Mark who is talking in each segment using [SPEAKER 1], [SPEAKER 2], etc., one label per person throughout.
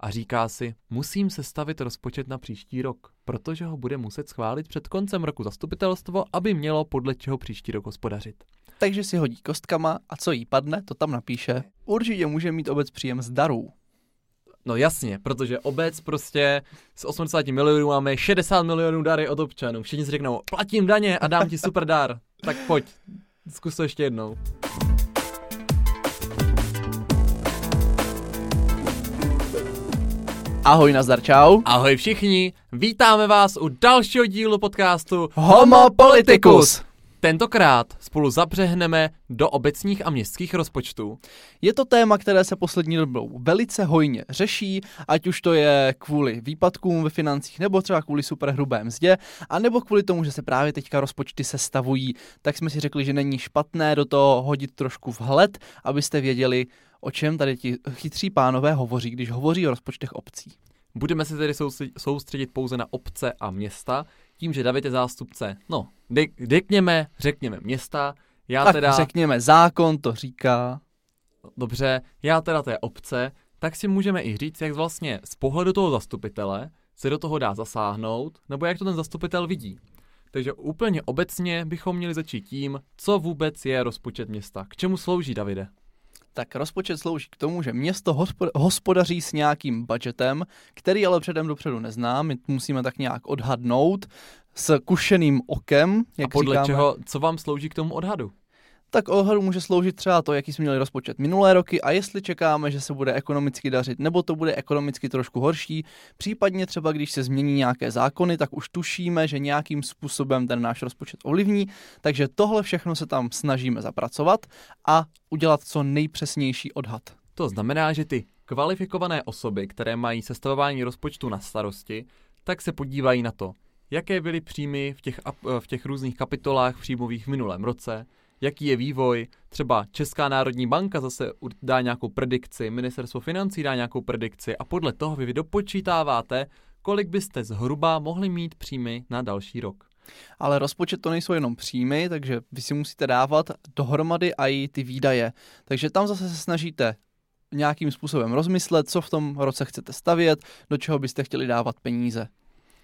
[SPEAKER 1] a říká si, musím sestavit rozpočet na příští rok, protože ho bude muset schválit před koncem roku zastupitelstvo, aby mělo podle čeho příští rok hospodařit.
[SPEAKER 2] Takže si hodí kostkama a co jí padne, to tam napíše. Určitě může mít obec příjem z darů.
[SPEAKER 1] No jasně, protože obec prostě z 80 milionů máme 60 milionů dary od občanů. Všichni si řeknou, platím daně a dám ti super dar. Tak pojď, zkus to ještě jednou.
[SPEAKER 2] Ahoj, nazdar, čau.
[SPEAKER 1] Ahoj všichni, vítáme vás u dalšího dílu podcastu
[SPEAKER 2] Homo Politicus.
[SPEAKER 1] Tentokrát spolu zabřehneme do obecních a městských rozpočtů.
[SPEAKER 2] Je to téma, které se poslední dobou velice hojně řeší, ať už to je kvůli výpadkům ve financích, nebo třeba kvůli superhrubé mzdě, a nebo kvůli tomu, že se právě teďka rozpočty sestavují, tak jsme si řekli, že není špatné do toho hodit trošku vhled, abyste věděli, o čem tady ti chytří pánové hovoří, když hovoří o rozpočtech obcí.
[SPEAKER 1] Budeme se tedy soustředit pouze na obce a města, tím, že David je zástupce, no, řekněme, řekněme města, já
[SPEAKER 2] tak
[SPEAKER 1] teda...
[SPEAKER 2] řekněme, zákon to říká.
[SPEAKER 1] Dobře, já teda té obce, tak si můžeme i říct, jak vlastně z pohledu toho zastupitele se do toho dá zasáhnout, nebo jak to ten zastupitel vidí. Takže úplně obecně bychom měli začít tím, co vůbec je rozpočet města. K čemu slouží, Davide?
[SPEAKER 2] Tak rozpočet slouží k tomu, že město hospodaří s nějakým budgetem, který ale předem dopředu neznám. My musíme tak nějak odhadnout s kušeným okem. Jak
[SPEAKER 1] A podle
[SPEAKER 2] říkáme.
[SPEAKER 1] čeho, co vám slouží k tomu odhadu?
[SPEAKER 2] Tak odhadu může sloužit třeba to, jaký jsme měli rozpočet minulé roky a jestli čekáme, že se bude ekonomicky dařit, nebo to bude ekonomicky trošku horší. Případně třeba, když se změní nějaké zákony, tak už tušíme, že nějakým způsobem ten náš rozpočet ovlivní. Takže tohle všechno se tam snažíme zapracovat a udělat co nejpřesnější odhad.
[SPEAKER 1] To znamená, že ty kvalifikované osoby, které mají sestavování rozpočtu na starosti, tak se podívají na to, jaké byly příjmy v těch, v těch různých kapitolách příjmových v minulém roce, jaký je vývoj. Třeba Česká národní banka zase dá nějakou predikci, ministerstvo financí dá nějakou predikci a podle toho vy dopočítáváte, kolik byste zhruba mohli mít příjmy na další rok.
[SPEAKER 2] Ale rozpočet to nejsou jenom příjmy, takže vy si musíte dávat dohromady i ty výdaje. Takže tam zase se snažíte nějakým způsobem rozmyslet, co v tom roce chcete stavět, do čeho byste chtěli dávat peníze.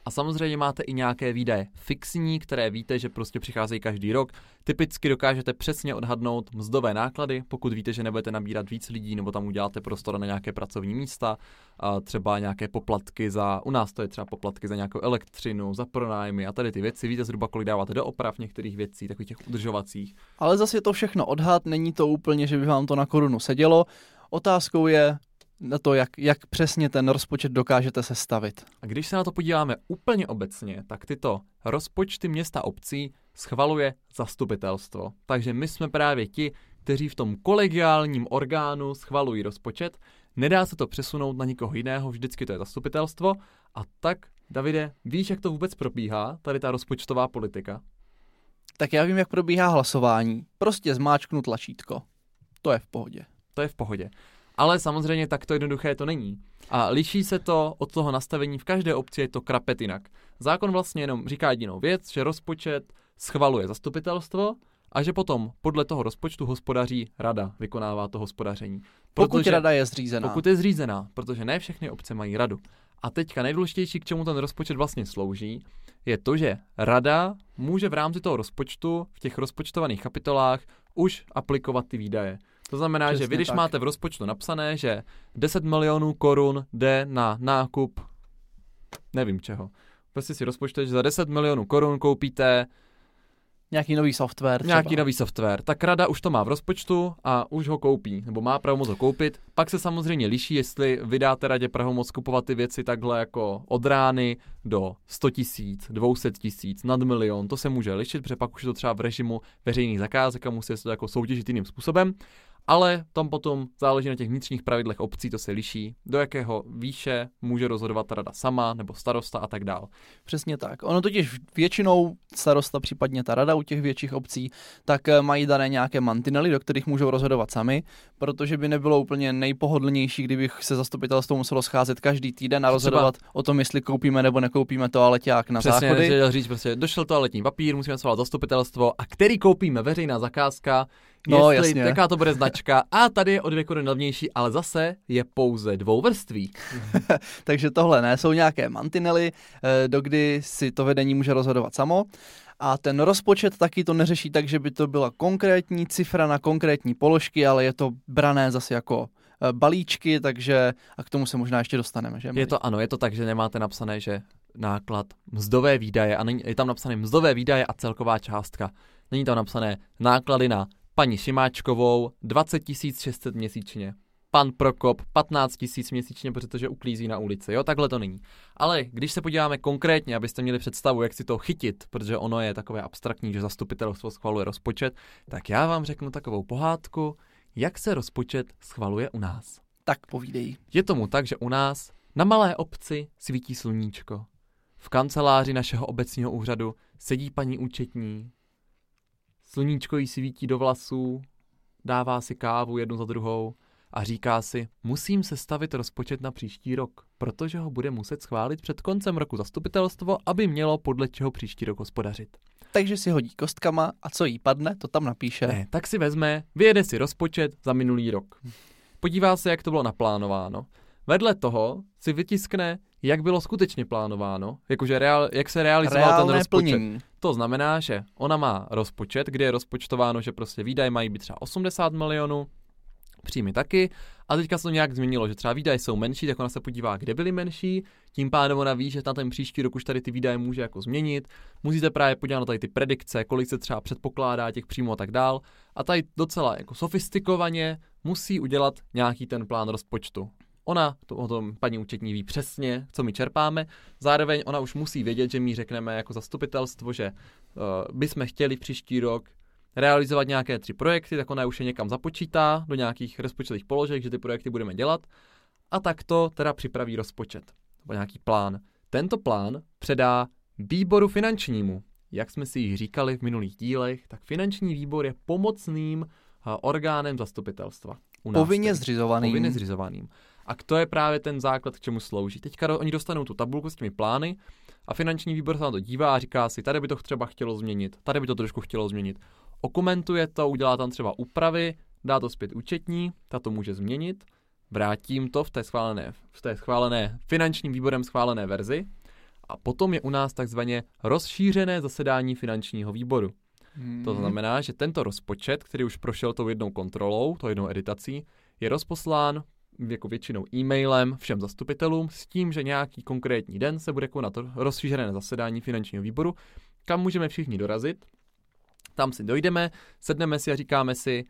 [SPEAKER 1] A samozřejmě máte i nějaké výdaje fixní, které víte, že prostě přicházejí každý rok. Typicky dokážete přesně odhadnout mzdové náklady, pokud víte, že nebudete nabírat víc lidí nebo tam uděláte prostor na nějaké pracovní místa, a třeba nějaké poplatky za, u nás to je třeba poplatky za nějakou elektřinu, za pronájmy a tady ty věci. Víte zhruba, kolik dáváte do oprav některých věcí, takových těch udržovacích.
[SPEAKER 2] Ale zase je to všechno odhad, není to úplně, že by vám to na korunu sedělo. Otázkou je, na to, jak, jak přesně ten rozpočet dokážete sestavit.
[SPEAKER 1] A když se na to podíváme úplně obecně, tak tyto rozpočty města obcí schvaluje zastupitelstvo. Takže my jsme právě ti, kteří v tom kolegiálním orgánu schvalují rozpočet. Nedá se to přesunout na nikoho jiného, vždycky to je zastupitelstvo. A tak, Davide, víš, jak to vůbec probíhá, tady ta rozpočtová politika?
[SPEAKER 2] Tak já vím, jak probíhá hlasování. Prostě zmáčknu tlačítko. To je v pohodě.
[SPEAKER 1] To je v pohodě. Ale samozřejmě takto jednoduché to není. A liší se to od toho nastavení, v každé obci je to krapet jinak. Zákon vlastně jenom říká jedinou věc, že rozpočet schvaluje zastupitelstvo a že potom podle toho rozpočtu hospodaří rada, vykonává to hospodaření.
[SPEAKER 2] Protože, pokud rada je zřízená.
[SPEAKER 1] Pokud je zřízená, protože ne všechny obce mají radu. A teďka nejdůležitější, k čemu ten rozpočet vlastně slouží, je to, že rada může v rámci toho rozpočtu v těch rozpočtovaných kapitolách už aplikovat ty výdaje. To znamená, Přesně že vy, když tak. máte v rozpočtu napsané, že 10 milionů korun jde na nákup nevím čeho. Prostě si rozpočteš, že za 10 milionů korun koupíte
[SPEAKER 2] Nějaký nový software.
[SPEAKER 1] Třeba. Nějaký nový software. Tak rada už to má v rozpočtu a už ho koupí, nebo má pravomoc ho koupit. Pak se samozřejmě liší, jestli vydáte radě pravomoc kupovat ty věci takhle jako od rány do 100 tisíc, 200 tisíc, nad milion. To se může lišit, protože pak už je to třeba v režimu veřejných zakázek a musí se to jako soutěžit jiným způsobem ale tam potom záleží na těch vnitřních pravidlech obcí, to se liší, do jakého výše může rozhodovat rada sama nebo starosta a tak dál.
[SPEAKER 2] Přesně tak. Ono totiž většinou starosta, případně ta rada u těch větších obcí, tak eh, mají dané nějaké mantinely, do kterých můžou rozhodovat sami, protože by nebylo úplně nejpohodlnější, kdybych se zastupitelstvo muselo scházet každý týden a rozhodovat Třeba... o tom, jestli koupíme nebo nekoupíme toaleťák na
[SPEAKER 1] Přesně,
[SPEAKER 2] záchody.
[SPEAKER 1] Přesně, říct, prostě došel toaletní papír, musíme svolat zastupitelstvo a který koupíme, veřejná zakázka,
[SPEAKER 2] No,
[SPEAKER 1] jestli,
[SPEAKER 2] jasně.
[SPEAKER 1] jaká to bude značka. A tady je o dvě koruny levnější, ale zase je pouze dvouvrství.
[SPEAKER 2] Takže tohle ne, jsou nějaké mantinely, eh, dokdy si to vedení může rozhodovat samo. A ten rozpočet taky to neřeší tak, že by to byla konkrétní cifra na konkrétní položky, ale je to brané zase jako eh, balíčky, takže a k tomu se možná ještě dostaneme, že?
[SPEAKER 1] Je to ano, je to tak, že nemáte napsané, že náklad mzdové výdaje a není, je tam napsané mzdové výdaje a celková částka. Není tam napsané náklady na paní Šimáčkovou 20 600 měsíčně. Pan Prokop 15 tisíc měsíčně, protože uklízí na ulici. Jo, takhle to není. Ale když se podíváme konkrétně, abyste měli představu, jak si to chytit, protože ono je takové abstraktní, že zastupitelstvo schvaluje rozpočet, tak já vám řeknu takovou pohádku, jak se rozpočet schvaluje u nás.
[SPEAKER 2] Tak povídej.
[SPEAKER 1] Je tomu tak, že u nás na malé obci svítí sluníčko. V kanceláři našeho obecního úřadu sedí paní účetní. Sluníčko jí svítí do vlasů, dává si kávu jednu za druhou a říká si, musím sestavit rozpočet na příští rok, protože ho bude muset schválit před koncem roku zastupitelstvo, aby mělo podle čeho příští rok hospodařit.
[SPEAKER 2] Takže si hodí kostkama a co jí padne, to tam napíše.
[SPEAKER 1] Ne, tak si vezme, vyjede si rozpočet za minulý rok. Podívá se, jak to bylo naplánováno. Vedle toho si vytiskne, jak bylo skutečně plánováno, jakože reál, jak se realizoval ten
[SPEAKER 2] Reálné
[SPEAKER 1] rozpočet.
[SPEAKER 2] plnění.
[SPEAKER 1] To znamená, že ona má rozpočet, kde je rozpočtováno, že prostě výdaje mají být třeba 80 milionů, příjmy taky, a teďka se to nějak změnilo, že třeba výdaje jsou menší, tak ona se podívá, kde byly menší, tím pádem ona ví, že na ten příští rok už tady ty výdaje může jako změnit. Musíte právě podívat na tady ty predikce, kolik se třeba předpokládá těch příjmů a tak dál. A tady docela jako sofistikovaně musí udělat nějaký ten plán rozpočtu. Ona to o tom paní účetní ví přesně, co my čerpáme. Zároveň ona už musí vědět, že my řekneme jako zastupitelstvo, že uh, bychom chtěli příští rok realizovat nějaké tři projekty, tak ona už je někam započítá do nějakých rozpočtových položek, že ty projekty budeme dělat. A tak to teda připraví rozpočet, nebo nějaký plán. Tento plán předá výboru finančnímu. Jak jsme si již říkali v minulých dílech, tak finanční výbor je pomocným uh, orgánem zastupitelstva. U nás
[SPEAKER 2] Povinně
[SPEAKER 1] tedy.
[SPEAKER 2] zřizovaný.
[SPEAKER 1] Povinně zřizovaným. A to je právě ten základ, k čemu slouží. Teďka oni dostanou tu tabulku s těmi plány a finanční výbor se na to dívá a říká si, tady by to třeba chtělo změnit, tady by to trošku chtělo změnit. Okomentuje to, udělá tam třeba úpravy, dá to zpět účetní, ta to může změnit, vrátím to v té schválené, v té schválené finančním výborem schválené verzi a potom je u nás takzvaně rozšířené zasedání finančního výboru.
[SPEAKER 2] Hmm.
[SPEAKER 1] To znamená, že tento rozpočet, který už prošel tou jednou kontrolou, tou jednou editací, je rozposlán jako většinou e-mailem všem zastupitelům s tím, že nějaký konkrétní den se bude konat rozšířené zasedání finančního výboru, kam můžeme všichni dorazit. Tam si dojdeme, sedneme si a říkáme si,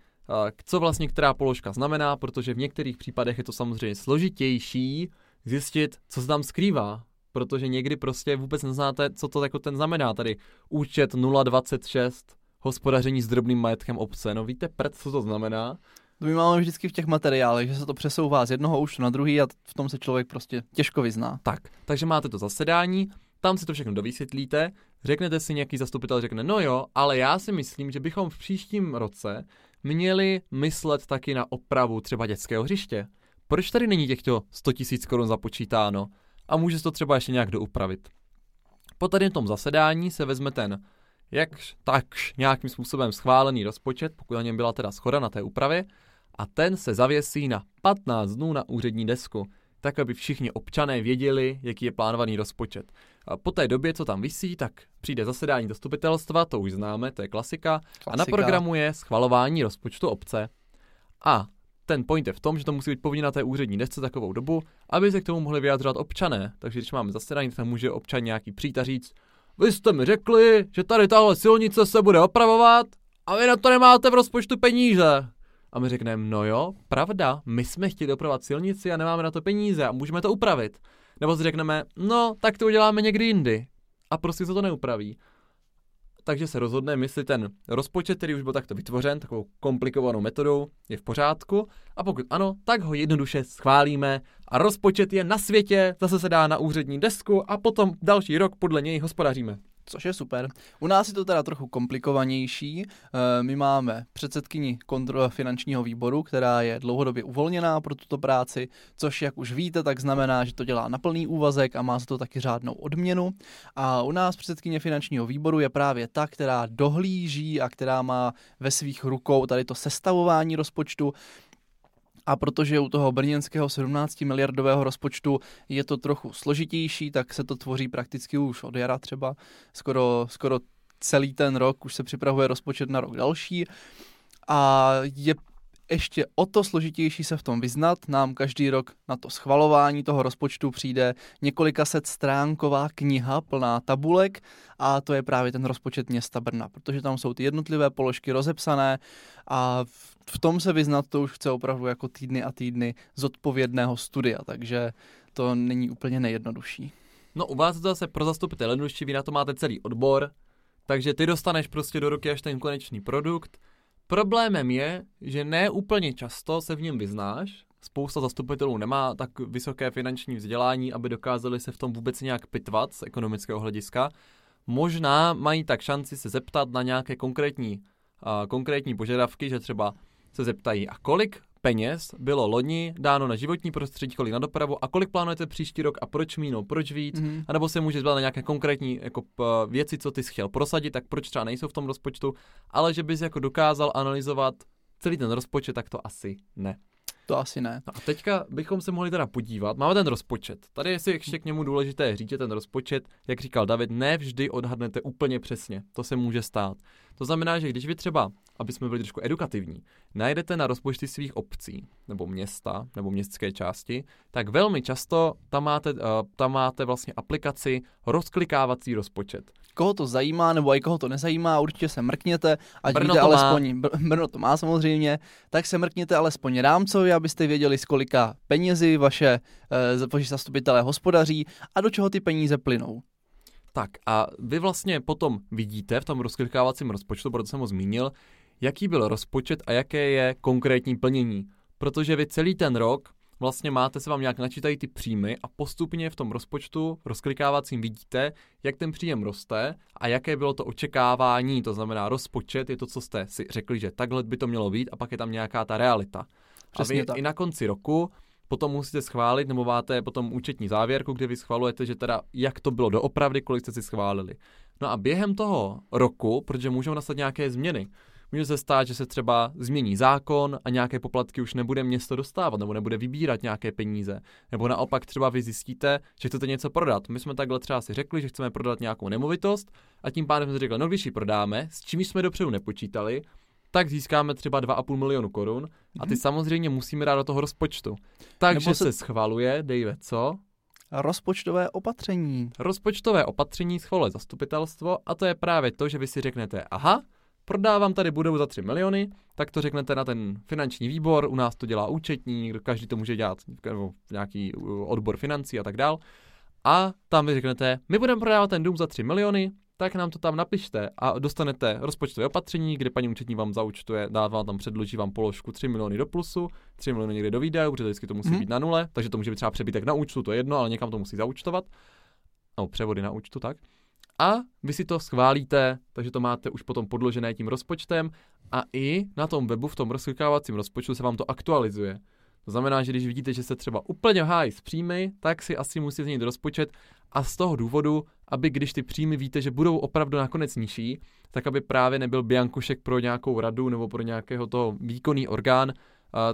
[SPEAKER 1] co vlastně která položka znamená, protože v některých případech je to samozřejmě složitější zjistit, co se tam skrývá, protože někdy prostě vůbec neznáte, co to jako ten znamená. Tady účet 026, hospodaření s drobným majetkem obce. No víte prd, co to znamená?
[SPEAKER 2] To my máme vždycky v těch materiálech, že se to přesouvá z jednoho účtu na druhý a v tom se člověk prostě těžko vyzná.
[SPEAKER 1] Tak, takže máte to zasedání, tam si to všechno dovysvětlíte, řeknete si, nějaký zastupitel řekne, no jo, ale já si myslím, že bychom v příštím roce měli myslet taky na opravu třeba dětského hřiště. Proč tady není těchto 100 000 korun započítáno? A může se to třeba ještě nějak doupravit. Po tady tom zasedání se vezme ten jakž takž nějakým způsobem schválený rozpočet, pokud na něm byla teda schoda na té úpravě, a ten se zavěsí na 15 dnů na úřední desku, tak aby všichni občané věděli, jaký je plánovaný rozpočet. A po té době, co tam visí, tak přijde zasedání zastupitelstva, to už známe, to je klasika, klasika. a na programu je schvalování rozpočtu obce. A ten point je v tom, že to musí být povinně na té úřední desce takovou dobu, aby se k tomu mohli vyjadřovat občané. Takže když máme zasedání, tak může občan nějaký přijít a říct, vy jste mi řekli, že tady tahle silnice se bude opravovat a vy na to nemáte v rozpočtu peníze. A my řekneme, no jo, pravda, my jsme chtěli opravovat silnici a nemáme na to peníze a můžeme to upravit. Nebo si řekneme, no, tak to uděláme někdy jindy. A prostě se to neupraví. Takže se rozhodneme, jestli ten rozpočet, který už byl takto vytvořen, takovou komplikovanou metodou, je v pořádku. A pokud ano, tak ho jednoduše schválíme a rozpočet je na světě, zase se dá na úřední desku a potom další rok podle něj hospodaříme.
[SPEAKER 2] Což je super. U nás je to teda trochu komplikovanější. Eh, my máme předsedkyni kontrol finančního výboru, která je dlouhodobě uvolněná pro tuto práci, což jak už víte, tak znamená, že to dělá na plný úvazek a má za to taky řádnou odměnu. A u nás předsedkyně finančního výboru je právě ta, která dohlíží a která má ve svých rukou tady to sestavování rozpočtu, a protože u toho brněnského 17 miliardového rozpočtu je to trochu složitější, tak se to tvoří prakticky už od jara třeba skoro, skoro celý ten rok, už se připravuje rozpočet na rok další. A je ještě o to složitější se v tom vyznat. Nám každý rok na to schvalování toho rozpočtu přijde několika set stránková kniha plná tabulek a to je právě ten rozpočet města Brna, protože tam jsou ty jednotlivé položky rozepsané a v tom se vyznat to už chce opravdu jako týdny a týdny zodpovědného studia, takže to není úplně nejjednodušší.
[SPEAKER 1] No u vás to zase pro zastupitel jednodušší, vy na to máte celý odbor, takže ty dostaneš prostě do ruky až ten konečný produkt, Problémem je, že ne úplně často se v něm vyznáš. Spousta zastupitelů nemá tak vysoké finanční vzdělání, aby dokázali se v tom vůbec nějak pitvat z ekonomického hlediska. Možná mají tak šanci se zeptat na nějaké konkrétní, uh, konkrétní požadavky, že třeba se zeptají, a kolik peněz bylo loni dáno na životní prostředí, kolik na dopravu a kolik plánujete příští rok a proč mínou, proč víc, mm-hmm. anebo se může zbavit na nějaké konkrétní jako, věci, co ty jsi chtěl prosadit, tak proč třeba nejsou v tom rozpočtu, ale že bys jako dokázal analyzovat celý ten rozpočet, tak to asi ne.
[SPEAKER 2] To asi ne.
[SPEAKER 1] No a teďka bychom se mohli teda podívat. Máme ten rozpočet. Tady je si ještě k němu důležité říct, že ten rozpočet, jak říkal David, ne vždy odhadnete úplně přesně. To se může stát. To znamená, že když vy třeba, aby jsme byli trošku edukativní, najdete na rozpočty svých obcí, nebo města, nebo městské části, tak velmi často tam máte, uh, tam máte vlastně aplikaci rozklikávací rozpočet.
[SPEAKER 2] Koho to zajímá, nebo i koho to nezajímá, určitě se mrkněte, ať Brno víte alespoň, Br- Brno to má samozřejmě, tak se mrkněte alespoň rámcově, abyste věděli, z kolika penězi vaše, uh, vaši zastupitelé hospodaří a do čeho ty peníze plynou.
[SPEAKER 1] Tak a vy vlastně potom vidíte v tom rozklikávacím rozpočtu, proto jsem ho zmínil, jaký byl rozpočet a jaké je konkrétní plnění. Protože vy celý ten rok vlastně máte se vám nějak načítají ty příjmy a postupně v tom rozpočtu rozklikávacím vidíte, jak ten příjem roste a jaké bylo to očekávání, to znamená rozpočet je to, co jste si řekli, že takhle by to mělo být a pak je tam nějaká ta realita. Přesně a vy tak. i na konci roku potom musíte schválit, nebo máte potom účetní závěrku, kde vy schvalujete, že teda jak to bylo doopravdy, kolik jste si schválili. No a během toho roku, protože můžou nastat nějaké změny, může se stát, že se třeba změní zákon a nějaké poplatky už nebude město dostávat, nebo nebude vybírat nějaké peníze. Nebo naopak třeba vy zjistíte, že chcete něco prodat. My jsme takhle třeba si řekli, že chceme prodat nějakou nemovitost a tím pádem jsme řekli, no když ji prodáme, s čím jsme dopředu nepočítali, tak získáme třeba 2,5 milionu korun a ty mm-hmm. samozřejmě musíme dát do toho rozpočtu. Takže se... se schvaluje, Dave, co?
[SPEAKER 2] Rozpočtové opatření.
[SPEAKER 1] Rozpočtové opatření schvaluje zastupitelstvo a to je právě to, že vy si řeknete, aha, prodávám tady budovu za 3 miliony, tak to řeknete na ten finanční výbor, u nás to dělá účetní, každý to může dělat v nějaký odbor financí a tak dál. A tam vy řeknete, my budeme prodávat ten dům za 3 miliony, tak nám to tam napište a dostanete rozpočtové opatření, kde paní účetní vám zaučtuje, dá vám tam předloží vám položku 3 miliony do plusu, 3 miliony někde do výdajů, protože vždycky to musí hmm. být na nule, takže to může být třeba přebytek na účtu, to je jedno, ale někam to musí zaučtovat. No, převody na účtu, tak. A vy si to schválíte, takže to máte už potom podložené tím rozpočtem a i na tom webu v tom rozklikávacím rozpočtu se vám to aktualizuje. To znamená, že když vidíte, že se třeba úplně hájí s příjmy, tak si asi musí změnit rozpočet a z toho důvodu, aby když ty příjmy víte, že budou opravdu nakonec nižší, tak aby právě nebyl biankušek pro nějakou radu nebo pro nějakého toho výkonný orgán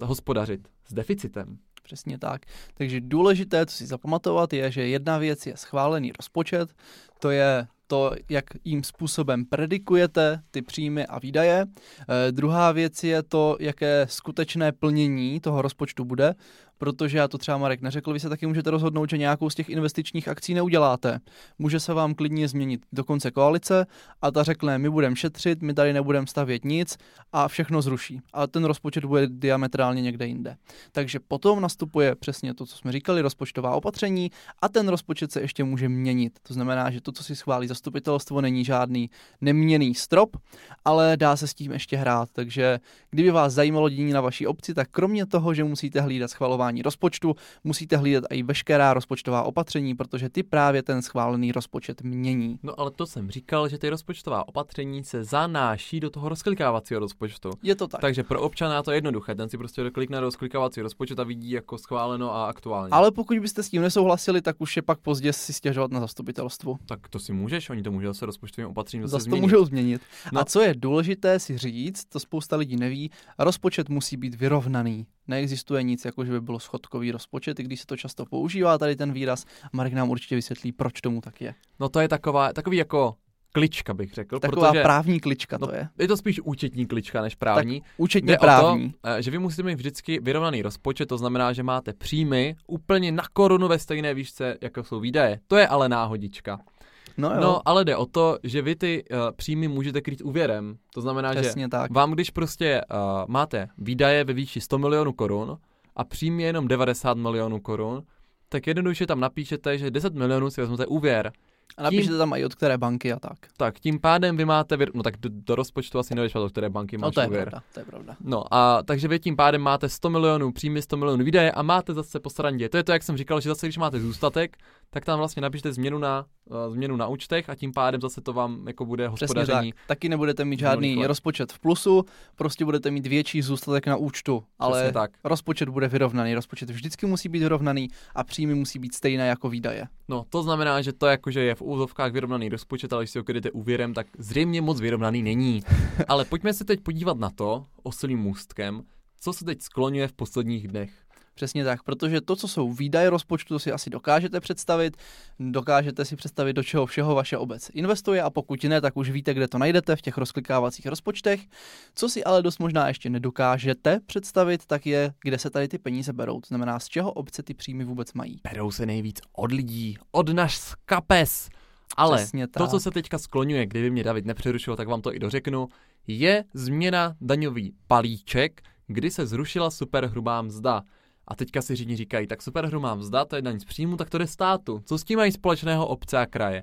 [SPEAKER 1] uh, hospodařit s deficitem.
[SPEAKER 2] Přesně tak. Takže důležité, co si zapamatovat, je, že jedna věc je schválený rozpočet, to je to, jakým způsobem predikujete ty příjmy a výdaje. E, druhá věc je to, jaké skutečné plnění toho rozpočtu bude protože já to třeba Marek neřekl, vy se taky můžete rozhodnout, že nějakou z těch investičních akcí neuděláte. Může se vám klidně změnit do konce koalice a ta řekne, my budeme šetřit, my tady nebudeme stavět nic a všechno zruší. A ten rozpočet bude diametrálně někde jinde. Takže potom nastupuje přesně to, co jsme říkali, rozpočtová opatření a ten rozpočet se ještě může měnit. To znamená, že to, co si schválí zastupitelstvo, není žádný neměný strop, ale dá se s tím ještě hrát. Takže kdyby vás zajímalo dění na vaší obci, tak kromě toho, že musíte hlídat schvalování schvalování rozpočtu musíte hlídat i veškerá rozpočtová opatření, protože ty právě ten schválený rozpočet mění.
[SPEAKER 1] No ale to jsem říkal, že ty rozpočtová opatření se zanáší do toho rozklikávacího rozpočtu.
[SPEAKER 2] Je to tak.
[SPEAKER 1] Takže pro občana to je jednoduché, ten si prostě doklikne do rozklikávací rozpočet a vidí jako schváleno a aktuálně.
[SPEAKER 2] Ale pokud byste s tím nesouhlasili, tak už je pak pozdě si stěžovat na zastupitelstvu.
[SPEAKER 1] Tak to si můžeš, oni to můžou se rozpočtovým opatřením zase
[SPEAKER 2] Zase to
[SPEAKER 1] změnit.
[SPEAKER 2] můžou změnit.
[SPEAKER 1] No.
[SPEAKER 2] A co je důležité si říct, to spousta lidí neví, rozpočet musí být vyrovnaný. Neexistuje nic, jako že by byl schodkový rozpočet, i když se to často používá tady ten výraz. Marek nám určitě vysvětlí, proč tomu tak je.
[SPEAKER 1] No to je taková, takový jako klička bych řekl,
[SPEAKER 2] Taková
[SPEAKER 1] protože
[SPEAKER 2] právní klička
[SPEAKER 1] no,
[SPEAKER 2] to je.
[SPEAKER 1] je to spíš účetní klička než právní.
[SPEAKER 2] Účetně
[SPEAKER 1] Jde
[SPEAKER 2] právní.
[SPEAKER 1] o to, eh, že vy musíte mít vždycky vyrovnaný rozpočet, to znamená, že máte příjmy úplně na korunu ve stejné výšce, jako jsou výdaje. To je ale náhodička.
[SPEAKER 2] No, jo,
[SPEAKER 1] No, ale jde o to, že vy ty uh, příjmy můžete krýt úvěrem. To znamená, že
[SPEAKER 2] přesně tak.
[SPEAKER 1] vám, když prostě uh, máte výdaje ve výši 100 milionů korun a příjmy jenom 90 milionů korun, tak jednoduše tam napíšete, že 10 milionů si vezmete úvěr.
[SPEAKER 2] A napíšete tam i od které banky a tak.
[SPEAKER 1] Tak tím pádem vy máte, vir... no tak do, do rozpočtu asi nevíš, od které banky máš
[SPEAKER 2] No to je
[SPEAKER 1] úvěr.
[SPEAKER 2] pravda, to je pravda.
[SPEAKER 1] No a takže vy tím pádem máte 100 milionů příjmy, 100 milionů výdaje a máte zase po srandě. To je to, jak jsem říkal, že zase když máte zůstatek, tak tam vlastně napište změnu na, uh, změnu na účtech a tím pádem zase to vám jako bude
[SPEAKER 2] Přesně tak.
[SPEAKER 1] hospodaření.
[SPEAKER 2] Taky nebudete mít žádný
[SPEAKER 1] rychle.
[SPEAKER 2] rozpočet v plusu, prostě budete mít větší zůstatek na účtu, ale
[SPEAKER 1] Přesně tak.
[SPEAKER 2] rozpočet bude vyrovnaný. Rozpočet vždycky musí být vyrovnaný a příjmy musí být stejné jako výdaje.
[SPEAKER 1] No, to znamená, že to jakože je v úzovkách vyrovnaný rozpočet, ale když si ho kryjete úvěrem, tak zřejmě moc vyrovnaný není. ale pojďme se teď podívat na to, oslým můstkem, co se teď skloňuje v posledních dnech.
[SPEAKER 2] Přesně tak, protože to, co jsou výdaje rozpočtu, to si asi dokážete představit. Dokážete si představit, do čeho všeho vaše obec investuje a pokud ne, tak už víte, kde to najdete v těch rozklikávacích rozpočtech. Co si ale dost možná ještě nedokážete představit, tak je, kde se tady ty peníze berou. To znamená, z čeho obce ty příjmy vůbec mají.
[SPEAKER 1] Berou se nejvíc od lidí, od náš kapes. Ale
[SPEAKER 2] Přesně
[SPEAKER 1] to, co
[SPEAKER 2] tak.
[SPEAKER 1] se teďka skloňuje, kdyby mě David nepřerušil, tak vám to i dořeknu, je změna daňový palíček, kdy se zrušila superhrubá mzda. A teďka si řídní říkají, tak superhrubá mzda, to je daň z příjmu, tak to jde státu. Co s tím mají společného obce a kraje?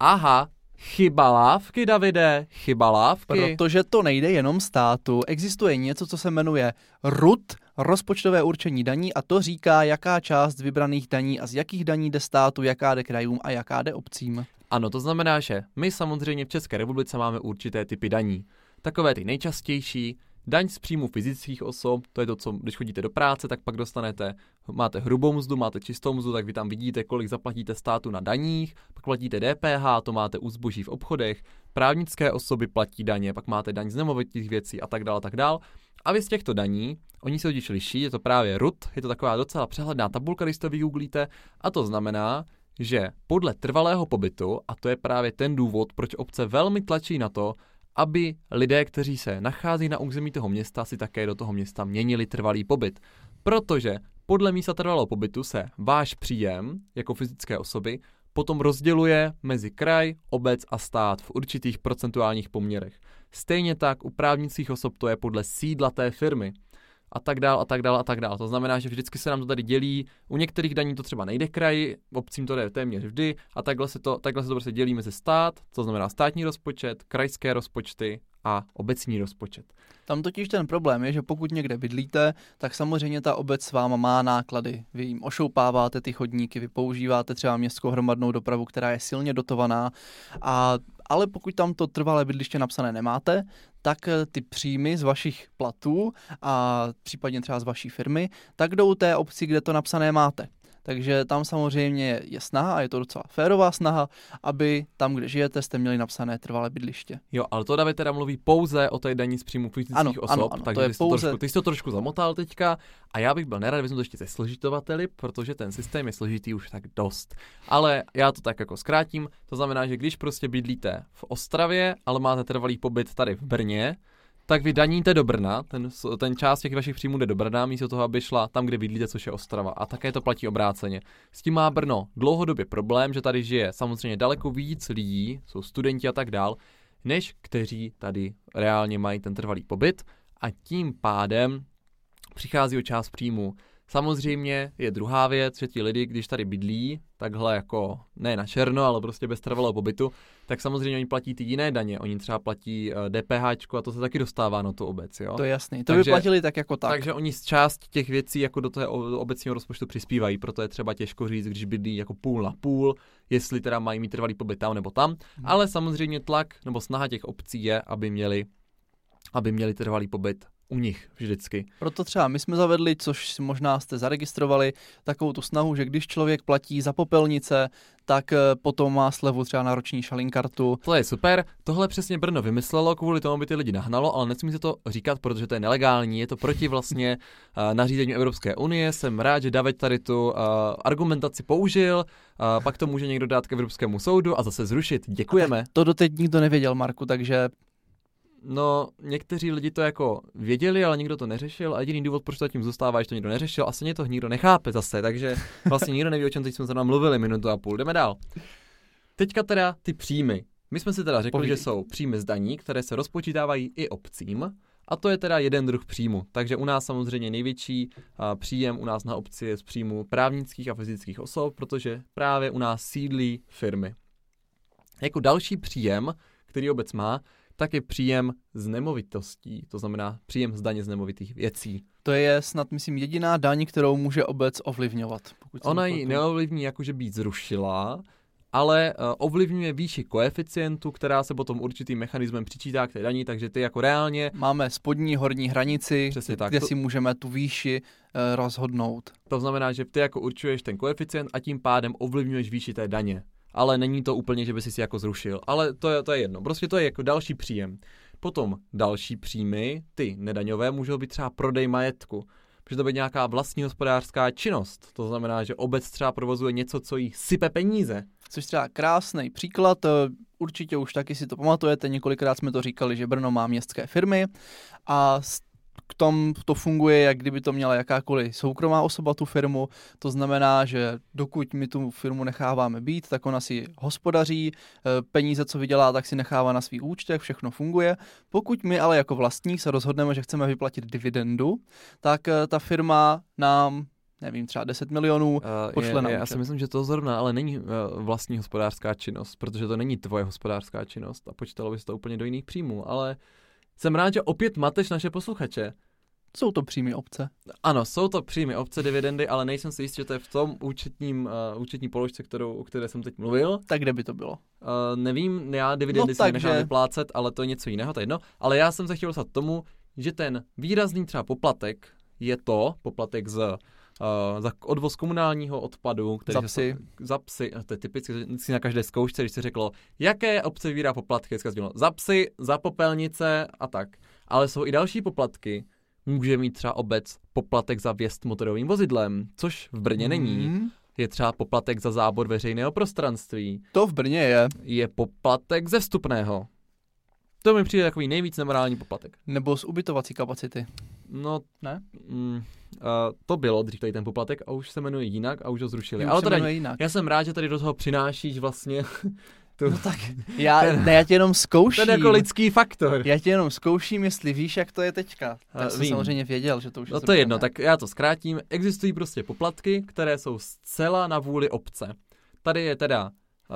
[SPEAKER 1] Aha, chyba lávky, Davide, chyba lávky.
[SPEAKER 2] Protože to nejde jenom státu. Existuje něco, co se jmenuje RUT, rozpočtové určení daní, a to říká, jaká část vybraných daní a z jakých daní jde státu, jaká jde krajům a jaká jde obcím.
[SPEAKER 1] Ano, to znamená, že my samozřejmě v České republice máme určité typy daní. Takové ty nejčastější, daň z příjmu fyzických osob, to je to, co když chodíte do práce, tak pak dostanete, máte hrubou mzdu, máte čistou mzdu, tak vy tam vidíte, kolik zaplatíte státu na daních, pak platíte DPH, to máte u zboží v obchodech, právnické osoby platí daně, pak máte daň z nemovitých věcí a tak dále, tak dále. A vy z těchto daní, oni se totiž liší, je to právě RUT, je to taková docela přehledná tabulka, když to vygooglíte, a to znamená, že podle trvalého pobytu, a to je právě ten důvod, proč obce velmi tlačí na to, aby lidé, kteří se nachází na území toho města, si také do toho města měnili trvalý pobyt. Protože podle místa trvalého pobytu se váš příjem jako fyzické osoby potom rozděluje mezi kraj, obec a stát v určitých procentuálních poměrech. Stejně tak u právnických osob to je podle sídla té firmy a tak dál a tak dál a tak dál. To znamená, že vždycky se nám to tady dělí. U některých daní to třeba nejde kraji, obcím to jde téměř vždy a takhle se to, takhle se to prostě dělí mezi stát, to znamená státní rozpočet, krajské rozpočty a obecní rozpočet.
[SPEAKER 2] Tam totiž ten problém je, že pokud někde bydlíte, tak samozřejmě ta obec s váma má náklady. Vy jim ošoupáváte ty chodníky, vy používáte třeba městskou hromadnou dopravu, která je silně dotovaná, a, ale pokud tam to trvalé bydliště napsané nemáte, tak eh, ty příjmy z vašich platů a případně třeba z vaší firmy, tak jdou té obci, kde to napsané máte. Takže tam samozřejmě je snaha, a je to docela férová snaha, aby tam, kde žijete, jste měli napsané trvalé bydliště.
[SPEAKER 1] Jo, ale to David teda mluví pouze o té daní z příjmu fyzických
[SPEAKER 2] Ano,
[SPEAKER 1] osob,
[SPEAKER 2] ano, ano, to
[SPEAKER 1] takže
[SPEAKER 2] je
[SPEAKER 1] ty, jsi to
[SPEAKER 2] pouze-
[SPEAKER 1] trošku, ty jsi to trošku zamotal teďka a já bych byl nerad, vezmu to ještě ze složitovateli, protože ten systém je složitý už tak dost. Ale já to tak jako zkrátím, to znamená, že když prostě bydlíte v Ostravě, ale máte trvalý pobyt tady v Brně, tak vy daníte do Brna, ten, ten část těch vašich příjmů jde do Brna, místo toho, aby šla tam, kde bydlíte, což je Ostrava. A také to platí obráceně. S tím má Brno dlouhodobě problém, že tady žije samozřejmě daleko víc lidí, jsou studenti a tak dál, než kteří tady reálně mají ten trvalý pobyt a tím pádem přichází o část příjmu Samozřejmě je druhá věc, že ti lidi, když tady bydlí, takhle jako ne na černo, ale prostě bez trvalého pobytu, tak samozřejmě oni platí ty jiné daně. Oni třeba platí DPH a to se taky dostává na tu obec. Jo?
[SPEAKER 2] To je jasný. To takže, by platili tak jako tak.
[SPEAKER 1] Takže oni z část těch věcí jako do toho obecního rozpočtu přispívají, proto je třeba těžko říct, když bydlí jako půl na půl, jestli teda mají mít trvalý pobyt tam nebo tam. Hmm. Ale samozřejmě tlak nebo snaha těch obcí je, aby měli aby měli trvalý pobyt u nich vždycky.
[SPEAKER 2] Proto třeba my jsme zavedli, což možná jste zaregistrovali, takovou tu snahu, že když člověk platí za popelnice, tak eh, potom má slevu třeba na roční šalinkartu.
[SPEAKER 1] To je super, tohle přesně Brno vymyslelo kvůli tomu, aby ty lidi nahnalo, ale nesmí se to říkat, protože to je nelegální, je to proti vlastně uh, nařízení Evropské unie. Jsem rád, že David tady tu uh, argumentaci použil, uh, pak to může někdo dát k Evropskému soudu a zase zrušit. Děkujeme.
[SPEAKER 2] To doteď nikdo nevěděl, Marku, takže
[SPEAKER 1] No, někteří lidi to jako věděli, ale nikdo to neřešil a jediný důvod, proč to tím zůstává, že to nikdo neřešil, asi mě to nikdo nechápe zase, takže vlastně nikdo neví, o čem teď jsme zrovna mluvili minutu a půl. Jdeme dál. Teďka teda ty příjmy. My jsme si teda řekli, Povídej. že jsou příjmy z daní, které se rozpočítávají i obcím, a to je teda jeden druh příjmu. Takže u nás samozřejmě největší příjem u nás na obci je z příjmu právnických a fyzických osob, protože právě u nás sídlí firmy. Jako další příjem, který obec má, tak je příjem z nemovitostí, to znamená příjem z daně z nemovitých věcí.
[SPEAKER 2] To je snad, myslím, jediná daň, kterou může obec ovlivňovat.
[SPEAKER 1] Pokud Ona ji neovlivní jakože být zrušila, ale uh, ovlivňuje výši koeficientu, která se potom určitým mechanismem přičítá k té daní, takže ty jako reálně...
[SPEAKER 2] Máme spodní horní hranici, Přesně tak. kde to... si můžeme tu výši uh, rozhodnout.
[SPEAKER 1] To znamená, že ty jako určuješ ten koeficient a tím pádem ovlivňuješ výši té daně ale není to úplně, že by si si jako zrušil. Ale to je, to je jedno. Prostě to je jako další příjem. Potom další příjmy, ty nedaňové, můžou být třeba prodej majetku. Může to být nějaká vlastní hospodářská činnost. To znamená, že obec třeba provozuje něco, co jí sype peníze.
[SPEAKER 2] Což třeba krásný příklad, eh, určitě už taky si to pamatujete, několikrát jsme to říkali, že Brno má městské firmy a k tom to funguje, jak kdyby to měla jakákoliv soukromá osoba tu firmu. To znamená, že dokud my tu firmu necháváme být, tak ona si hospodaří, eh, peníze, co vydělá, tak si nechává na svých účtech, všechno funguje. Pokud my ale jako vlastník se rozhodneme, že chceme vyplatit dividendu, tak eh, ta firma nám nevím, třeba 10 milionů uh, pošle je, na
[SPEAKER 1] Já si myslím, že to zrovna ale není uh, vlastní hospodářská činnost, protože to není tvoje hospodářská činnost a počítalo by se to úplně do jiných příjmů, ale jsem rád, že opět mateš naše posluchače.
[SPEAKER 2] Jsou to příjmy obce.
[SPEAKER 1] Ano, jsou to příjmy obce dividendy, ale nejsem si jistý, že to je v tom účetním, uh, účetní položce, kterou, o které jsem teď mluvil.
[SPEAKER 2] Tak kde by to bylo? Uh,
[SPEAKER 1] nevím, já dividendy no, si takže... nechám vyplácet, ale to je něco jiného, to je jedno. Ale já jsem se chtěl dostat tomu, že ten výrazný třeba poplatek je to, poplatek z uh, za odvoz komunálního odpadu,
[SPEAKER 2] který za psy.
[SPEAKER 1] Se, za psy, to je typicky si na každé zkoušce, když se řeklo, jaké obce vybírá poplatky, se zbylo za psy, za popelnice a tak. Ale jsou i další poplatky, může mít třeba obec poplatek za vjezd motorovým vozidlem, což v Brně mm. není. Je třeba poplatek za zábor veřejného prostranství.
[SPEAKER 2] To v Brně je.
[SPEAKER 1] Je poplatek ze vstupného. To mi přijde takový nejvíc nemorální poplatek.
[SPEAKER 2] Nebo z ubytovací kapacity.
[SPEAKER 1] No,
[SPEAKER 2] ne?
[SPEAKER 1] Mm, uh, to bylo dřív tady ten poplatek a už se jmenuje jinak a už ho zrušili.
[SPEAKER 2] Už Ale teda, jinak.
[SPEAKER 1] já jsem rád, že tady do toho přinášíš vlastně
[SPEAKER 2] tu, no tak, já, ten, ne, já tě jenom zkouším.
[SPEAKER 1] Ten jako lidský faktor.
[SPEAKER 2] Já tě jenom zkouším, jestli víš, jak to je teďka. Já jsem samozřejmě věděl, že to už
[SPEAKER 1] No to je jedno, tak já to zkrátím. Existují prostě poplatky, které jsou zcela na vůli obce. Tady je teda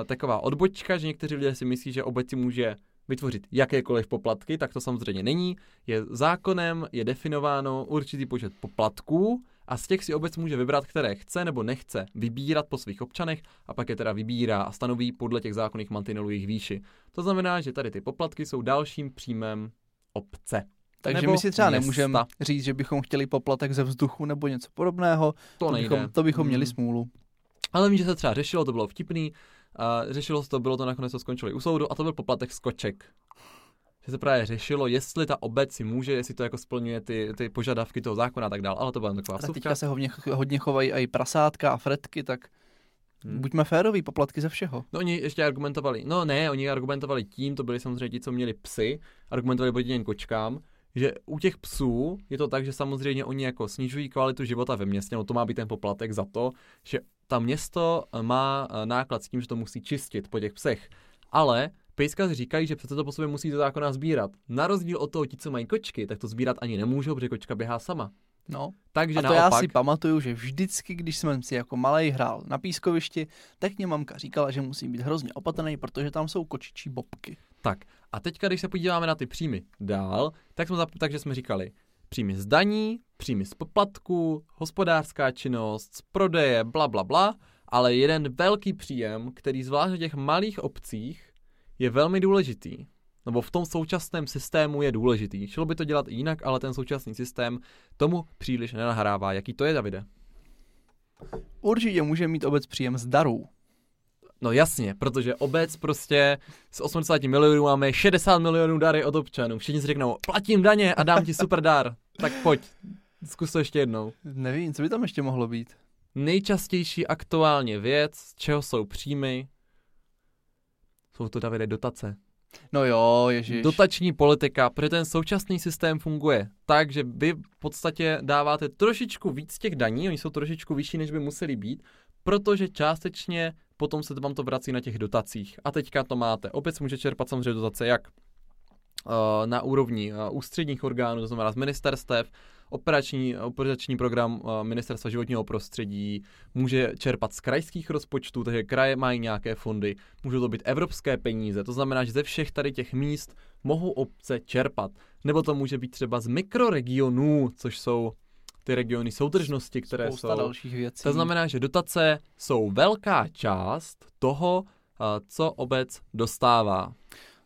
[SPEAKER 1] taková odbočka, že někteří lidé si myslí, že obec si může vytvořit jakékoliv poplatky, tak to samozřejmě není. Je zákonem, je definováno určitý počet poplatků a z těch si obec může vybrat, které chce nebo nechce vybírat po svých občanech a pak je teda vybírá a stanoví podle těch zákonných mantinelů jejich výši. To znamená, že tady ty poplatky jsou dalším příjmem obce.
[SPEAKER 2] Takže nebo my si třeba nemůžeme říct, že bychom chtěli poplatek ze vzduchu nebo něco podobného. To, to nejde. Bychom, to bychom hmm. měli smůlu.
[SPEAKER 1] Ale vím, že se třeba řešilo, to bylo vtipný, a řešilo se to, bylo to nakonec to skončilo u soudu a to byl poplatek skoček. Že se právě řešilo, jestli ta obec si může, jestli to jako splňuje ty, ty požadavky toho zákona a tak dále, ale to byla taková
[SPEAKER 2] vsuvka. teďka se hodně, hodně chovají i prasátka a fretky, tak Hmm. Buďme féroví, poplatky ze všeho.
[SPEAKER 1] No oni ještě argumentovali, no ne, oni argumentovali tím, to byli samozřejmě ti, co měli psy, argumentovali proti těm kočkám, že u těch psů je to tak, že samozřejmě oni jako snižují kvalitu života ve městě, no to má být ten poplatek za to, že ta město eh, má eh, náklad s tím, že to musí čistit po těch psech. Ale pejskaři říkají, že přece to po sobě musí do zákona sbírat. Na rozdíl od toho, ti, co mají kočky, tak to sbírat ani nemůžou, protože kočka běhá sama.
[SPEAKER 2] No,
[SPEAKER 1] Takže
[SPEAKER 2] a to
[SPEAKER 1] naopak,
[SPEAKER 2] já si pamatuju, že vždycky, když jsem si jako malej hrál na pískovišti, tak mě mamka říkala, že musím být hrozně opatrný, protože tam jsou kočičí bobky.
[SPEAKER 1] Tak a teďka, když se podíváme na ty příjmy dál, tak jsme, zap- takže jsme říkali příjmy z daní, příjmy z poplatku, hospodářská činnost, z prodeje, bla, bla, bla, ale jeden velký příjem, který zvlášť v těch malých obcích je velmi důležitý. Nebo v tom současném systému je důležitý. Šlo by to dělat jinak, ale ten současný systém tomu příliš nenahrává. Jaký to je, Davide?
[SPEAKER 2] Určitě může mít obec příjem z darů.
[SPEAKER 1] No jasně, protože obec prostě z 80 milionů máme 60 milionů dary od občanů. Všichni si řeknou, platím daně a dám ti super dar. Tak pojď, zkus to ještě jednou.
[SPEAKER 2] Nevím, co by tam ještě mohlo být.
[SPEAKER 1] Nejčastější aktuálně věc, z čeho jsou příjmy, jsou to Davide dotace.
[SPEAKER 2] No jo, ježiš.
[SPEAKER 1] Dotační politika, protože ten současný systém funguje tak, že vy v podstatě dáváte trošičku víc těch daní, oni jsou trošičku vyšší, než by museli být, protože částečně potom se vám to vrací na těch dotacích. A teďka to máte. Obec může čerpat samozřejmě dotace jak na úrovni uh, ústředních orgánů, to znamená z ministerstev, operační, operační program uh, Ministerstva životního prostředí, může čerpat z krajských rozpočtů, takže kraje mají nějaké fondy, můžou to být evropské peníze, to znamená, že ze všech tady těch míst mohou obce čerpat. Nebo to může být třeba z mikroregionů, což jsou ty regiony soudržnosti, které
[SPEAKER 2] Spousta
[SPEAKER 1] jsou.
[SPEAKER 2] dalších věcí.
[SPEAKER 1] To znamená, že dotace jsou velká část toho, co obec dostává.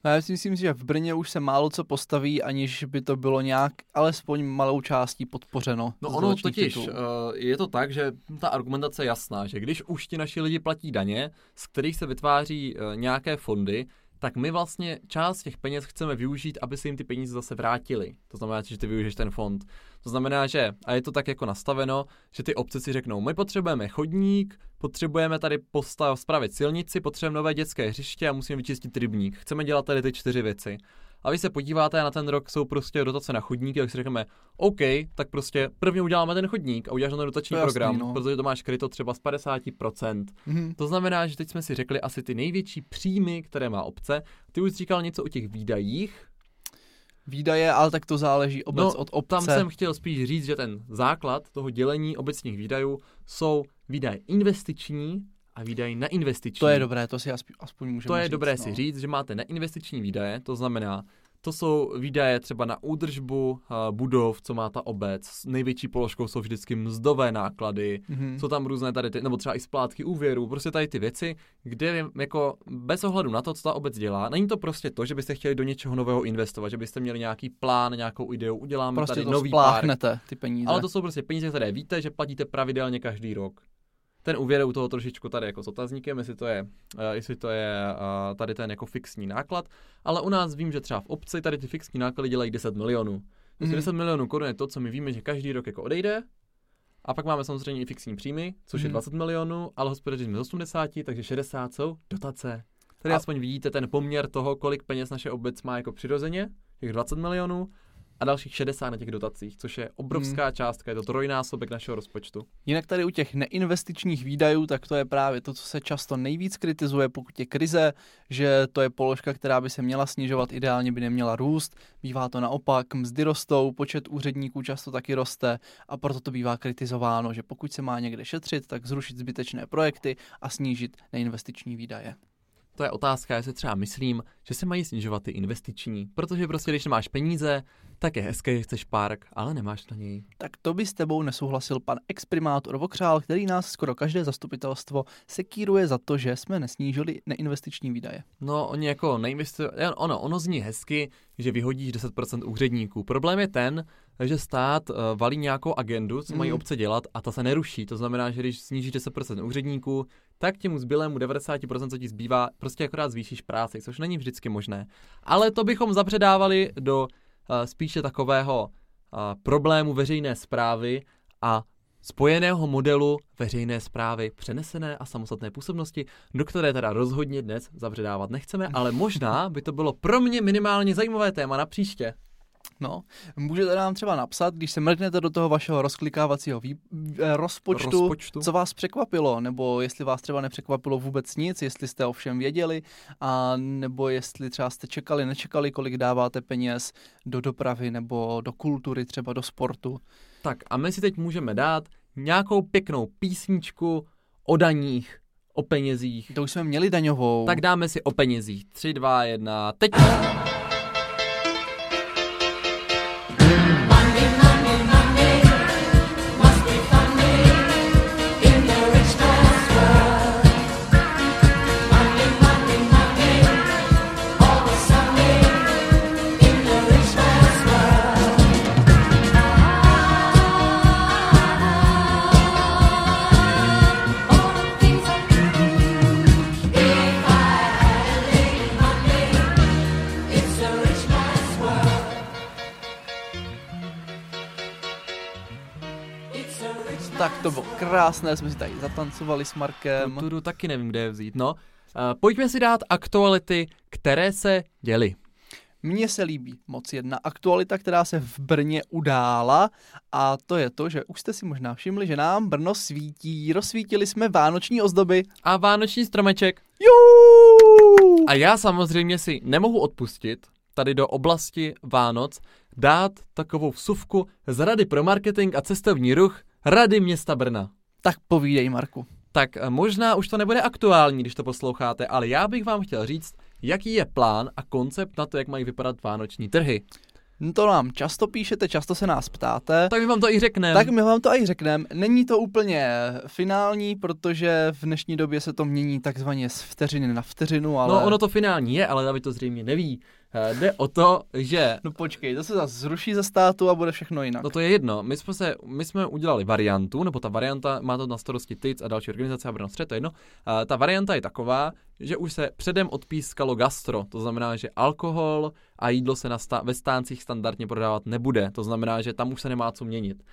[SPEAKER 2] No, já si myslím, že v Brně už se málo co postaví, aniž by to bylo nějak alespoň malou částí podpořeno.
[SPEAKER 1] No ono totiž,
[SPEAKER 2] titulů.
[SPEAKER 1] uh, je to tak, že ta argumentace je jasná, že když už ti naši lidi platí daně, z kterých se vytváří uh, nějaké fondy, tak my vlastně část těch peněz chceme využít, aby se jim ty peníze zase vrátily. To znamená, že ty využiješ ten fond. To znamená, že, a je to tak jako nastaveno, že ty obce si řeknou, my potřebujeme chodník, potřebujeme tady postav, spravit silnici, potřebujeme nové dětské hřiště a musíme vyčistit rybník. Chceme dělat tady ty čtyři věci. A vy se podíváte na ten rok jsou prostě dotace na chodníky, tak si řekneme, OK, tak prostě prvně uděláme ten chodník a uděláš ten dotační
[SPEAKER 2] To je jasný,
[SPEAKER 1] program,
[SPEAKER 2] no.
[SPEAKER 1] protože to máš kryto třeba z 50%.
[SPEAKER 2] Mhm.
[SPEAKER 1] To znamená, že teď jsme si řekli asi ty největší příjmy, které má obce. Ty už říkal něco o těch výdajích.
[SPEAKER 2] Výdaje, ale tak to záleží obec
[SPEAKER 1] No,
[SPEAKER 2] od obce.
[SPEAKER 1] Tam jsem chtěl spíš říct, že ten základ toho dělení obecních výdajů jsou výdaje investiční a výdaje neinvestiční.
[SPEAKER 2] To je dobré, to si aspoň, aspoň můžeme
[SPEAKER 1] To je
[SPEAKER 2] říct,
[SPEAKER 1] dobré
[SPEAKER 2] no.
[SPEAKER 1] si říct, že máte neinvestiční výdaje, to znamená, to jsou výdaje třeba na údržbu uh, budov, co má ta obec. Největší položkou jsou vždycky mzdové náklady,
[SPEAKER 2] Mhm.
[SPEAKER 1] jsou tam různé tady ty, nebo třeba i splátky úvěru, prostě tady ty věci, kde jako bez ohledu na to, co ta obec dělá, není to prostě to, že byste chtěli do něčeho nového investovat, že byste měli nějaký plán, nějakou ideu, uděláme
[SPEAKER 2] Prostě
[SPEAKER 1] tady
[SPEAKER 2] to
[SPEAKER 1] nový park.
[SPEAKER 2] ty peníze.
[SPEAKER 1] Ale to jsou prostě peníze, které víte, že platíte pravidelně každý rok. Ten úvěr je u toho trošičku tady jako s otazníkem, jestli to je, uh, jestli to je uh, tady ten jako fixní náklad, ale u nás vím, že třeba v obci tady ty fixní náklady dělají 10 milionů. Prostě
[SPEAKER 2] Mhm.
[SPEAKER 1] 10 milionů korun je to, co my víme, že každý rok jako odejde, a pak máme samozřejmě i fixní příjmy, což je
[SPEAKER 2] Mhm.
[SPEAKER 1] 20 milionů, ale hospodaříme z 80, takže 60 jsou dotace. Tady
[SPEAKER 2] A-
[SPEAKER 1] aspoň vidíte ten poměr toho, kolik peněz naše obec má jako přirozeně, těch 20 milionů, a dalších 60 na těch dotacích, což je obrovská
[SPEAKER 2] Hmm.
[SPEAKER 1] částka, je to trojnásobek našeho rozpočtu.
[SPEAKER 2] Jinak tady u těch neinvestičních výdajů, tak to je právě to, co se často nejvíc kritizuje, pokud je krize, že to je položka, která by se měla snižovat, ideálně by neměla růst. Bývá to naopak, mzdy rostou, počet úředníků často taky roste a proto to bývá kritizováno, že pokud se má někde šetřit, tak zrušit zbytečné projekty a snížit neinvestiční výdaje.
[SPEAKER 1] To je otázka, já si třeba myslím, že se mají snižovat ty investiční, protože prostě když nemáš peníze, tak je hezké, že chceš park, ale nemáš na něj.
[SPEAKER 2] Tak to by s tebou nesouhlasil pan exprimátor Vokřál, který nás skoro každé zastupitelstvo sekíruje za to, že jsme nesnížili neinvestiční výdaje.
[SPEAKER 1] No, oni jako neinvestují, ono, ono zní hezky, že vyhodíš 10% úředníků. Problém je ten, že stát uh, valí nějakou agendu, co mají
[SPEAKER 2] Mm.
[SPEAKER 1] obce dělat a ta se neruší. To znamená, že když snížíš 10% úředníků, tak těmu zbylému 90%, co ti zbývá, prostě akorát zvýšíš práci, což není vždycky možné. Ale to bychom zapředávali do uh, spíše takového uh, problému veřejné zprávy a spojeného modelu veřejné zprávy přenesené a samostatné působnosti, do které teda rozhodně dnes zabředávat nechceme, ale možná by to bylo pro mě minimálně zajímavé téma na příště.
[SPEAKER 2] No, můžete nám třeba napsat, když se mrknete do toho vašeho rozklikávacího vý, eh, rozpočtu,
[SPEAKER 1] Rozpočtu.
[SPEAKER 2] co vás překvapilo, nebo jestli vás třeba nepřekvapilo vůbec nic, jestli jste o všem věděli, a nebo jestli třeba jste čekali, nečekali, kolik dáváte peněz do dopravy nebo do kultury, třeba do sportu.
[SPEAKER 1] Tak a my si teď můžeme dát nějakou pěknou písničku o daních, o penězích.
[SPEAKER 2] To už jsme měli daňovou.
[SPEAKER 1] Tak dáme si o penězích. 3, 2, 1, teď.
[SPEAKER 2] Tak to bylo krásné, jsme si tady zatancovali s Markem.
[SPEAKER 1] Tu, tu taky nevím, kde je vzít. No, uh, pojďme si dát aktuality, které se děly.
[SPEAKER 2] Mně se líbí moc jedna aktualita, která se v Brně udála a to je to, že už jste si možná všimli, že nám Brno svítí, rozsvítili jsme vánoční ozdoby.
[SPEAKER 1] A vánoční stromeček.
[SPEAKER 2] Jo!
[SPEAKER 1] A já samozřejmě si nemohu odpustit tady do oblasti Vánoc dát takovou vsuvku z Rady pro marketing a cestovní ruch Rady města Brna.
[SPEAKER 2] Tak povídej, Marku.
[SPEAKER 1] Tak eh, možná už to nebude aktuální, když to posloucháte, ale já bych vám chtěl říct, jaký je plán a koncept na to, jak mají vypadat vánoční trhy.
[SPEAKER 2] No To nám často píšete, často se nás ptáte.
[SPEAKER 1] Tak my vám to i řekneme.
[SPEAKER 2] Tak my vám to i řekneme. Není to úplně finální, protože v dnešní době se to mění takzvaně z vteřiny na vteřinu, ale...
[SPEAKER 1] No ono to finální je, ale David to zřejmě neví. Eh, Jde o to, že
[SPEAKER 2] No počkej, to se zase zruší ze státu a bude všechno jinak.
[SPEAKER 1] No to je jedno. My jsme, se, my jsme udělali variantu, nebo ta varianta, má to na starosti TIC a další organizace a Brno Střed, to je jedno. A ta varianta je taková, že už se předem odpískalo gastro, to znamená, že alkohol a jídlo se na sta- ve stáncích standardně prodávat nebude, to znamená, že tam už se nemá co měnit.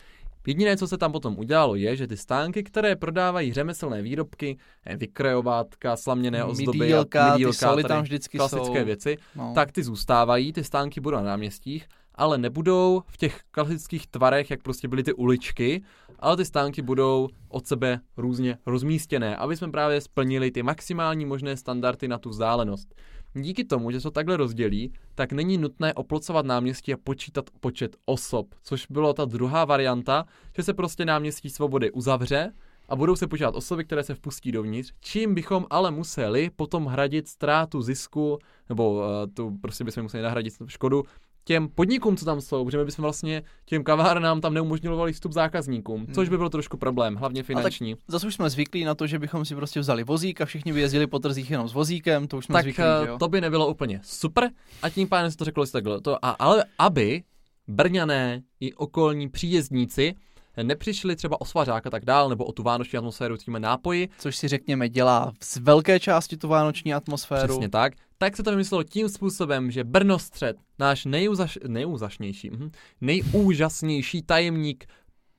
[SPEAKER 1] Jediné, co se tam potom udělalo, je, že ty stánky, které prodávají řemeslné výrobky, eh, vykrejovátka, slaměné ozdoby,
[SPEAKER 2] Midýlka,
[SPEAKER 1] a
[SPEAKER 2] ty tam vždycky
[SPEAKER 1] klasické
[SPEAKER 2] jsou.
[SPEAKER 1] věci,
[SPEAKER 2] No.
[SPEAKER 1] tak ty zůstávají, ty stánky budou na náměstích, ale nebudou v těch klasických tvarech, jak prostě byly ty uličky, ale ty stánky budou od sebe různě rozmístěné, aby jsme právě splnili ty maximální možné standardy na tu vzdálenost. Díky tomu, že se to takhle rozdělí, tak není nutné oplocovat náměstí a počítat počet osob, což bylo ta druhá varianta, že se prostě náměstí svobody uzavře a budou se počítat osoby, které se vpustí dovnitř, čím bychom ale museli potom hradit ztrátu zisku, nebo uh, tu prostě bychom museli nahradit škodu těm podnikům, co tam jsou, protože my bychom vlastně těm kavárnám tam neumožňovali vstup zákazníkům, což by byl trošku problém, hlavně finanční.
[SPEAKER 2] Zase už jsme zvyklí na to, že bychom si prostě vzali vozík a všichni by jezdili po trzích jenom s vozíkem, to už jsme
[SPEAKER 1] tak
[SPEAKER 2] zvyklí,
[SPEAKER 1] eh,
[SPEAKER 2] že jo?
[SPEAKER 1] to by nebylo úplně super a tím pádem se to řeklo takhle. To, a, ale aby Brňané i okolní příjezdníci nepřišli třeba o svařák a tak dál, nebo o tu vánoční atmosféru s těmi nápoji,
[SPEAKER 2] Což si řekněme dělá z velké části tu vánoční atmosféru.
[SPEAKER 1] Přesně tak. Tak se to vymyslelo tím způsobem, že Brno Střed, náš nejúzaš, nejúzašnější, mhm, nejúžasnější tajemník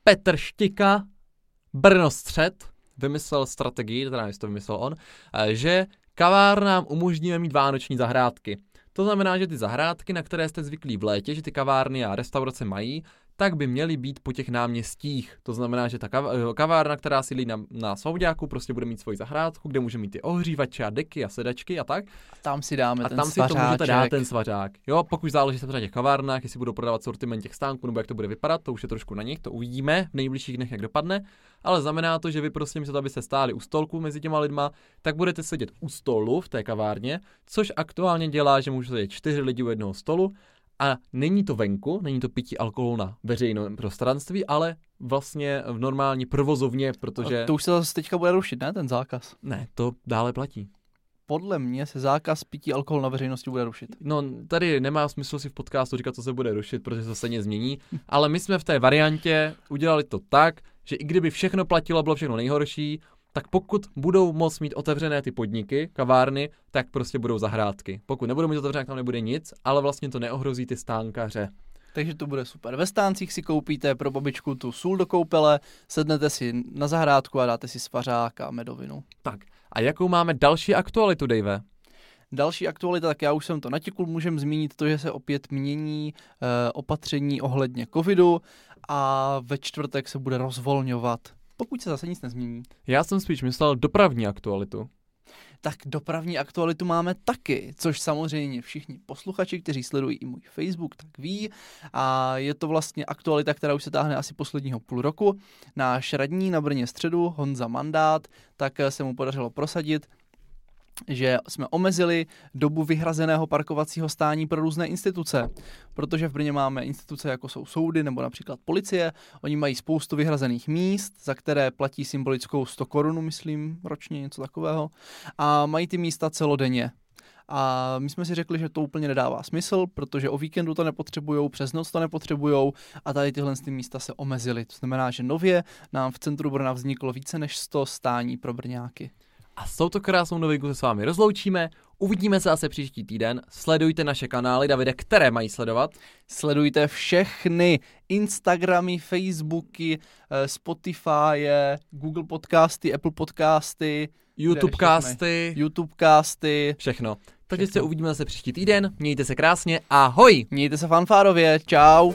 [SPEAKER 1] Petr Štika, Brno Střed, vymyslel strategii, teda jestli to vymyslel on, eh, že kavárnám umožníme mít vánoční zahrádky. To znamená, že ty zahrádky, na které jste zvyklí v létě, že ty kavárny a restaurace mají, tak by měly být po těch náměstích. To znamená, že ta kav- kavárna, která sídlí na, na Svobďáku, prostě bude mít svoji zahrádku, kde může mít ty ohřívače a deky a sedačky a tak.
[SPEAKER 2] A tam si dáme
[SPEAKER 1] A
[SPEAKER 2] ten
[SPEAKER 1] tam si to můžete
[SPEAKER 2] svařáček.
[SPEAKER 1] dát ten svařák. Jo, pokud záleží se na těch kavárnách, jestli budou prodávat sortiment těch stánků, nebo jak to bude vypadat, to už je trošku na nich, to uvidíme v nejbližších dnech, jak dopadne. Ale znamená to, že vy prostě místo, abyste stáli u stolku mezi těma lidma, tak budete sedět u stolu v té kavárně, což aktuálně dělá, že můžete sedět čtyři lidi u jednoho stolu. A není to venku, není to pití alkoholu na veřejném prostranství, ale vlastně v normální provozovně, protože...
[SPEAKER 2] To už se zase teďka bude rušit, ne, ten zákaz?
[SPEAKER 1] Ne, to dále platí.
[SPEAKER 2] Podle mě se zákaz pití alkoholu na veřejnosti bude rušit.
[SPEAKER 1] No, tady nemá smysl si v podcastu říkat, co se bude rušit, protože to se nic změní, ale my jsme v té variantě udělali to tak, že i kdyby všechno platilo, bylo všechno nejhorší, tak pokud budou moct mít otevřené ty podniky, kavárny, tak prostě budou zahrádky. Pokud nebudou mít otevřené, tak tam nebude nic, ale vlastně to neohrozí ty stánkaře.
[SPEAKER 2] Takže to bude super. Ve stáncích si koupíte pro babičku tu sůl do koupele, sednete si na zahrádku a dáte si svařák a medovinu.
[SPEAKER 1] Tak, a jakou máme další aktualitu, Dave?
[SPEAKER 2] Další aktualita, tak já už jsem to natikul, můžem zmínit to, že se opět mění e, opatření ohledně covidu a ve čtvrtek se bude rozvolňovat, pokud se zase nic nezmění.
[SPEAKER 1] Já jsem spíš myslel dopravní aktualitu.
[SPEAKER 2] tak dopravní aktualitu máme taky, což samozřejmě všichni posluchači, kteří sledují i můj Facebook, tak ví. A je to vlastně aktualita, která už se táhne asi posledního půl roku. Náš radní na Brně středu, Honza Mandát, tak se mu podařilo prosadit že jsme omezili dobu vyhrazeného parkovacího stání pro různé instituce, protože v Brně máme instituce, jako jsou soudy nebo například policie, oni mají spoustu vyhrazených míst, za které platí symbolickou 100 korun, myslím, ročně, něco takového, a mají ty místa celodenně. A my jsme si řekli, že to úplně nedává smysl, protože o víkendu to nepotřebují, přes noc to nepotřebují a tady tyhle ty místa se omezily. To znamená, že nově nám v centru Brna vzniklo více než 100 stání pro Brňáky.
[SPEAKER 1] A s touto krásnou novinkou se s vámi rozloučíme. Uvidíme se zase příští týden. Sledujte naše kanály, Davide, které mají sledovat.
[SPEAKER 2] Sledujte všechny Instagramy, Facebooky, eh, Spotify, Google podcasty, Apple podcasty,
[SPEAKER 1] YouTube casty.
[SPEAKER 2] YouTube casty.
[SPEAKER 1] Všechno. Takže se uvidíme zase příští týden. Mějte se krásně. Ahoj!
[SPEAKER 2] Mějte se fanfárově. Čau.